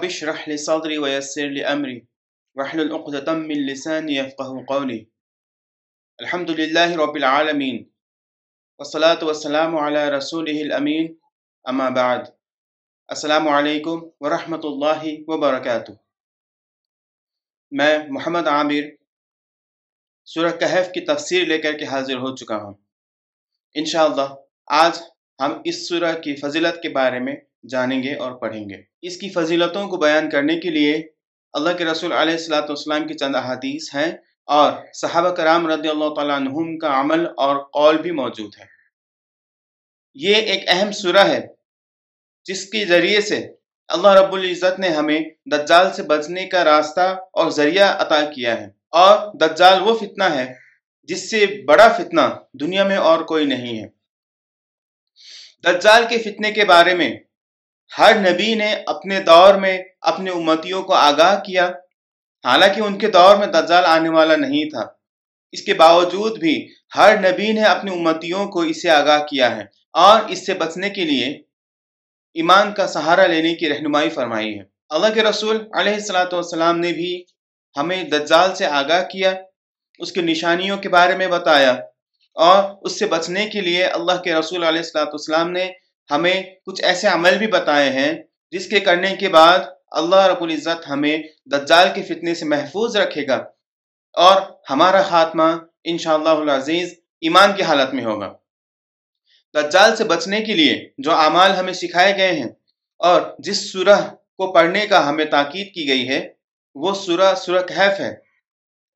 رب اشرح لي صدري ويسر لي أمري. واحلل عقدة من لساني يفقه قولي. الحمد لله رب العالمين. والصلاة والسلام على رسوله الأمين. أما بعد. السلام علیکم ورحمۃ اللہ وبرکاتہ میں محمد عامر سورہ کہف کی تفسیر لے کر کے حاضر ہو چکا ہوں. انشاءاللہ آج ہم اس سورہ کی فضیلت کے بارے میں جانیں گے اور پڑھیں گے۔ اس کی فضیلتوں کو بیان کرنے کے لیے اللہ کے رسول علیہ السلاۃ والسلام کی چند احادیث ہیں اور صحابہ کرام رضی اللہ تعالیٰ عنہم کا عمل اور قول بھی موجود ہے۔ یہ ایک اہم سورہ ہے جس کے ذریعے سے اللہ رب العزت نے ہمیں دجال سے بچنے کا راستہ اور ذریعہ عطا کیا ہے۔ اور دجال وہ فتنہ ہے جس سے بڑا فتنہ دنیا میں اور کوئی نہیں ہے۔ دجال کے فتنے کے بارے میں ہر نبی نے اپنے دور میں اپنے امتیوں کو آگاہ کیا۔ حالانکہ ان کے دور میں دجال آنے والا نہیں تھا۔ اس کے باوجود بھی ہر نبی نے اپنی امتیوں کو اسے آگاہ کیا ہے اور اس سے بچنے کے لیے ایمان کا سہارا لینے کی رہنمائی فرمائی ہے۔ اللہ کے رسول علیہ السلاۃ والسلام نے بھی ہمیں دجال سے آگاہ کیا، اس کی نشانیوں کے بارے میں بتایا اور اس سے بچنے کے لیے اللہ کے رسول علیہ السلاۃ والسلام نے ہمیں کچھ ایسے عمل بھی بتائے ہیں جس کے کرنے کے بعد اللہ رب العزت ہمیں دجال کے فتنے سے محفوظ رکھے گا اور ہمارا خاتمہ انشاءاللہ العزیز ایمان کی حالت میں ہوگا۔ دجال سے بچنے کے لیے جو اعمال ہمیں سکھائے گئے ہیں اور جس سورہ کو پڑھنے کا ہمیں تاکید کی گئی ہے، وہ سورہ سورہ کہف ہے۔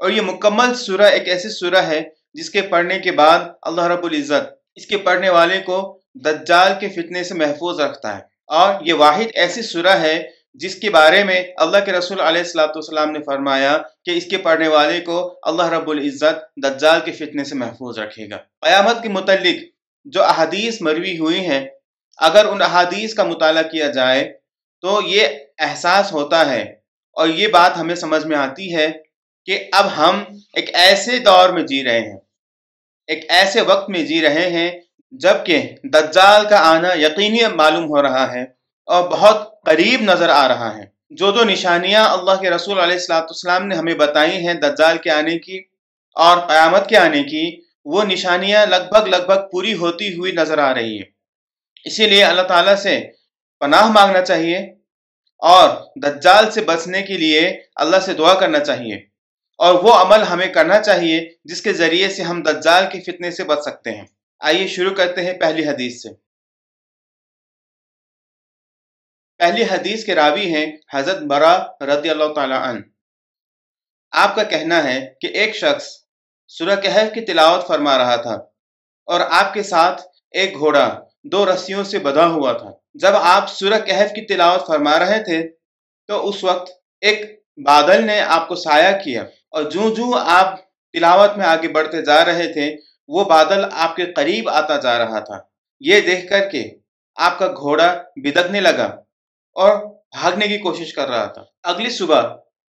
اور یہ مکمل سورہ ایک ایسی سورہ ہے جس کے پڑھنے کے بعد اللہ رب العزت اس کے پڑھنے والے کو دجال کے فتنے سے محفوظ رکھتا ہے۔ اور یہ واحد ایسی سورہ ہے جس کے بارے میں اللہ کے رسول علیہ السلاۃ والسلام نے فرمایا کہ اس کے پڑھنے والے کو اللہ رب العزت دجال کے فتنے سے محفوظ رکھے گا۔ قیامت کے متعلق جو احادیث مروی ہوئی ہیں، اگر ان احادیث کا مطالعہ کیا جائے تو یہ احساس ہوتا ہے۔ اور یہ بات ہمیں سمجھ میں آتی ہے کہ اب ہم ایک ایسے دور میں جی رہے ہیں، ایک ایسے وقت میں جی رہے ہیں جبکہ دجال کا آنا یقینی معلوم ہو رہا ہے اور بہت قریب نظر آ رہا ہے۔ جو دو نشانیاں اللہ کے رسول علیہ السلاۃ والسلام نے ہمیں بتائی ہیں دجال کے آنے کی اور قیامت کے آنے کی، وہ نشانیاں لگ بھگ لگ بھگ پوری ہوتی ہوئی نظر آ رہی ہے اسی لیے اللہ تعالیٰ سے پناہ مانگنا چاہیے اور دجال سے بچنے کے لیے اللہ سے دعا کرنا چاہیے۔ اور وہ عمل ہمیں کرنا چاہیے جس کے ذریعے سے ہم دجال کے فتنے سے بچ سکتے ہیں۔ آئیے شروع کرتے ہیں پہلی حدیث سے۔ پہلی حدیث کے راوی ہیں حضرت برا رضی اللہ تعالی عنہ۔ آپ کا کہنا ہے کہ ایک شخص سورہ کہف کی تلاوت فرما رہا تھا اور آپ کے ساتھ ایک گھوڑا دو رسیوں سے بدھا ہوا تھا۔ جب آپ سورہ کہف کی تلاوت فرما رہے تھے تو اس وقت ایک بادل نے آپ کو سایہ کیا اور جو جو آپ تلاوت میں آگے بڑھتے جا رہے تھے وہ بادل آپ کے قریب آتا جا رہا تھا۔ یہ دیکھ کر کے آپ کا گھوڑا بدکنے لگا اور بھاگنے کی کوشش کر رہا تھا۔ اگلی صبح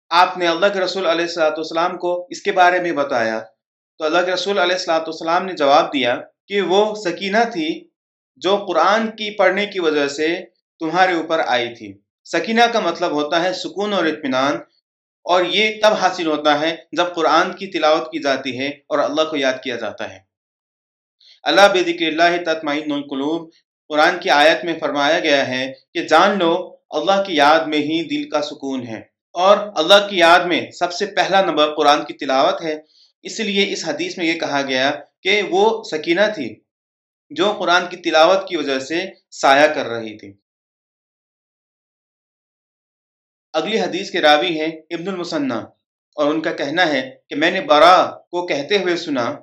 آپ نے اللہ کے رسول علیہ السلاۃ والسلام کو اس کے بارے میں بتایا۔ تو اللہ کے رسول علیہ السلاۃ والسلام نے جواب دیا کہ وہ سکینہ تھی جو قرآن کی پڑھنے کی وجہ سے تمہارے اوپر آئی تھی۔ سکینہ کا مطلب ہوتا ہے سکون اور اطمینان۔ اور یہ تب حاصل ہوتا ہے جب قرآن کی تلاوت کی جاتی ہے اور اللہ کو یاد کیا جاتا ہے۔ اللہ بذکر اللہ تطمئن القلوب، قرآن کی آیت میں فرمایا گیا ہے کہ جان لو، اللہ کی یاد میں ہی دل کا سکون ہے۔ اور اللہ کی یاد میں سب سے پہلا نمبر قرآن کی تلاوت ہے۔ اس لیے اس حدیث میں یہ کہا گیا کہ وہ سکینہ تھی جو قرآن کی تلاوت کی وجہ سے سایہ کر رہی تھی۔ اگلی حدیث کے راوی ہیں ابن المسنہ اور ان کا کہنا ہے کہ میں نے برا کو کہتے ہوئے سنا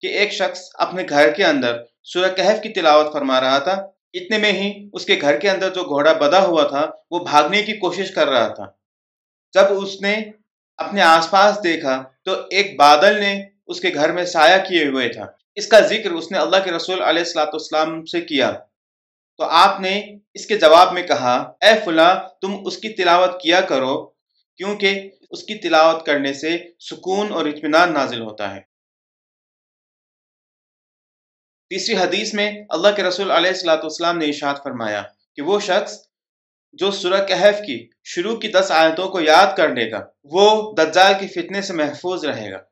کہ ایک شخص اپنے گھر کے اندر سورہ کہف کی تلاوت فرما رہا تھا۔ اتنے میں ہی اس کے گھر کے اندر جو گھوڑا بدا ہوا تھا، وہ بھاگنے کی کوشش کر رہا تھا۔ جب اس نے اپنے آس پاس دیکھا تو ایک بادل نے اس کے گھر میں سایہ کیے ہوئے تھا۔ اس کا ذکر اس نے اللہ کے رسول علیہ السلاۃ والسلام سے کیا۔ تو آپ نے اس کے جواب میں کہا، اے فلاں، تم اس کی تلاوت کیا کرو، کیونکہ اس کی تلاوت کرنے سے سکون اور اطمینان نازل ہوتا ہے. تیسری حدیث میں اللہ کے رسول علیہ السلاۃ والسلام نے اشاد فرمایا کہ وہ شخص جو سورہ کہف کی شروع کی دس آیتوں کو یاد کر لے گا، وہ دجال کی فتنے سے محفوظ رہے گا۔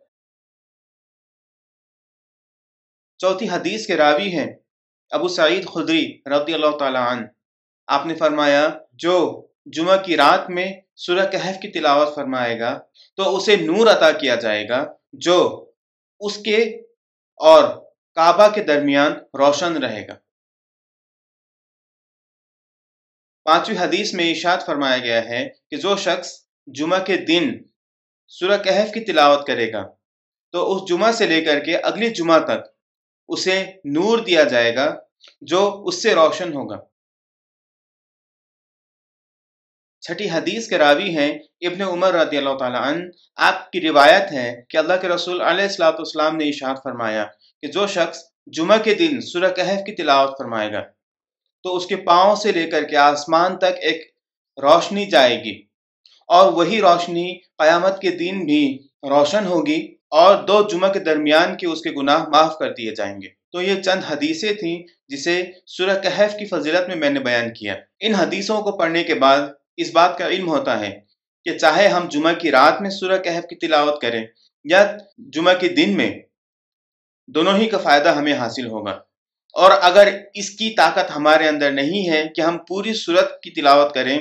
چوتھی حدیث کے راوی ہیں ابو سعید خدری رضی اللہ تعالی عنہ۔ آپ نے فرمایا، جو جمعہ کی رات میں سورہ کہف کی تلاوت فرمائے گا، تو اسے نور عطا کیا جائے گا، جو اس کے اور کعبہ کے درمیان روشن رہے گا۔ پانچویں حدیث میں اشاد فرمایا گیا ہے کہ جو شخص جمعہ کے دن سورہ کہف کی تلاوت کرے گا، تو اس جمعہ سے لے کر کے اگلی جمعہ تک اسے نور دیا جائے گا جو اس سے روشن ہوگا۔ چھٹی حدیث کے راوی ہیں ابن عمر رضی اللہ تعالیٰ عنہ۔ آپ کی روایت ہے کہ اللہ کے رسول علیہ السلاۃ والسلام نے اشاد فرمایا کہ جو شخص جمعہ کے دن سورہ کہف کی تلاوت فرمائے گا، تو اس کے پاؤں سے لے کر کے آسمان تک ایک روشنی جائے گی اور وہی روشنی قیامت کے دن بھی روشن ہوگی۔ اور دو جمعہ کے درمیان کے اس کے گناہ معاف کر دیے جائیں گے۔ تو یہ چند حدیثیں تھیں جسے سورہ کہف کی فضیلت میں میں نے بیان کیا۔ ان حدیثوں کو پڑھنے کے بعد اس بات کا علم ہوتا ہے کہ چاہے ہم جمعہ کی رات میں سورہ کہف کی تلاوت کریں یا جمعہ کے دن میں، دونوں ہی کا فائدہ ہمیں حاصل ہوگا۔ اور اگر اس کی طاقت ہمارے اندر نہیں ہے کہ ہم پوری صورت کی تلاوت کریں،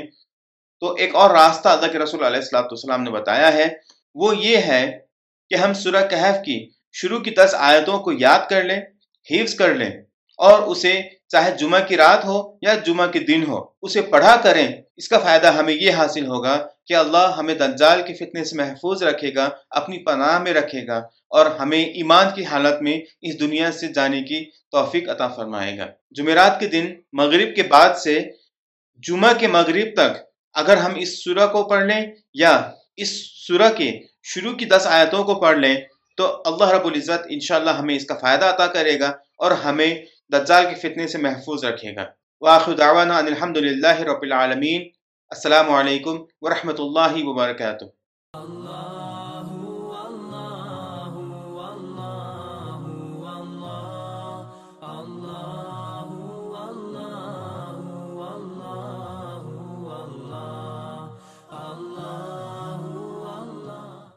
تو ایک اور راستہ اللہ کے رسول علیہ السلاۃ والسلام نے بتایا ہے۔ وہ یہ ہے کہ ہم سورہ کہف کی شروع کی دس آیتوں کو یاد کر لیں، حفظ کر لیں اور اسے چاہے جمعہ کی رات ہو یا جمعہ کے دن ہو، اسے پڑھا کریں۔ اس کا فائدہ ہمیں یہ حاصل ہوگا کہ اللہ ہمیں دجال کے فتنے سے محفوظ رکھے گا، اپنی پناہ میں رکھے گا اور ہمیں ایمان کی حالت میں اس دنیا سے جانے کی توفیق عطا فرمائے گا۔ جمعرات کے دن مغرب کے بعد سے جمعہ کے مغرب تک اگر ہم اس سورہ کو پڑھ لیں یا اس سورہ کے شروع کی دس آیتوں کو پڑھ لیں تو اللہ رب العزت انشاءاللہ ہمیں اس کا فائدہ عطا کرے گا اور ہمیں دجال کے فتنے سے محفوظ رکھے گا۔ واخر دعوانا ان الحمد للہ رب العالمین۔ السلام علیکم ورحمۃ اللہ وبرکاتہ۔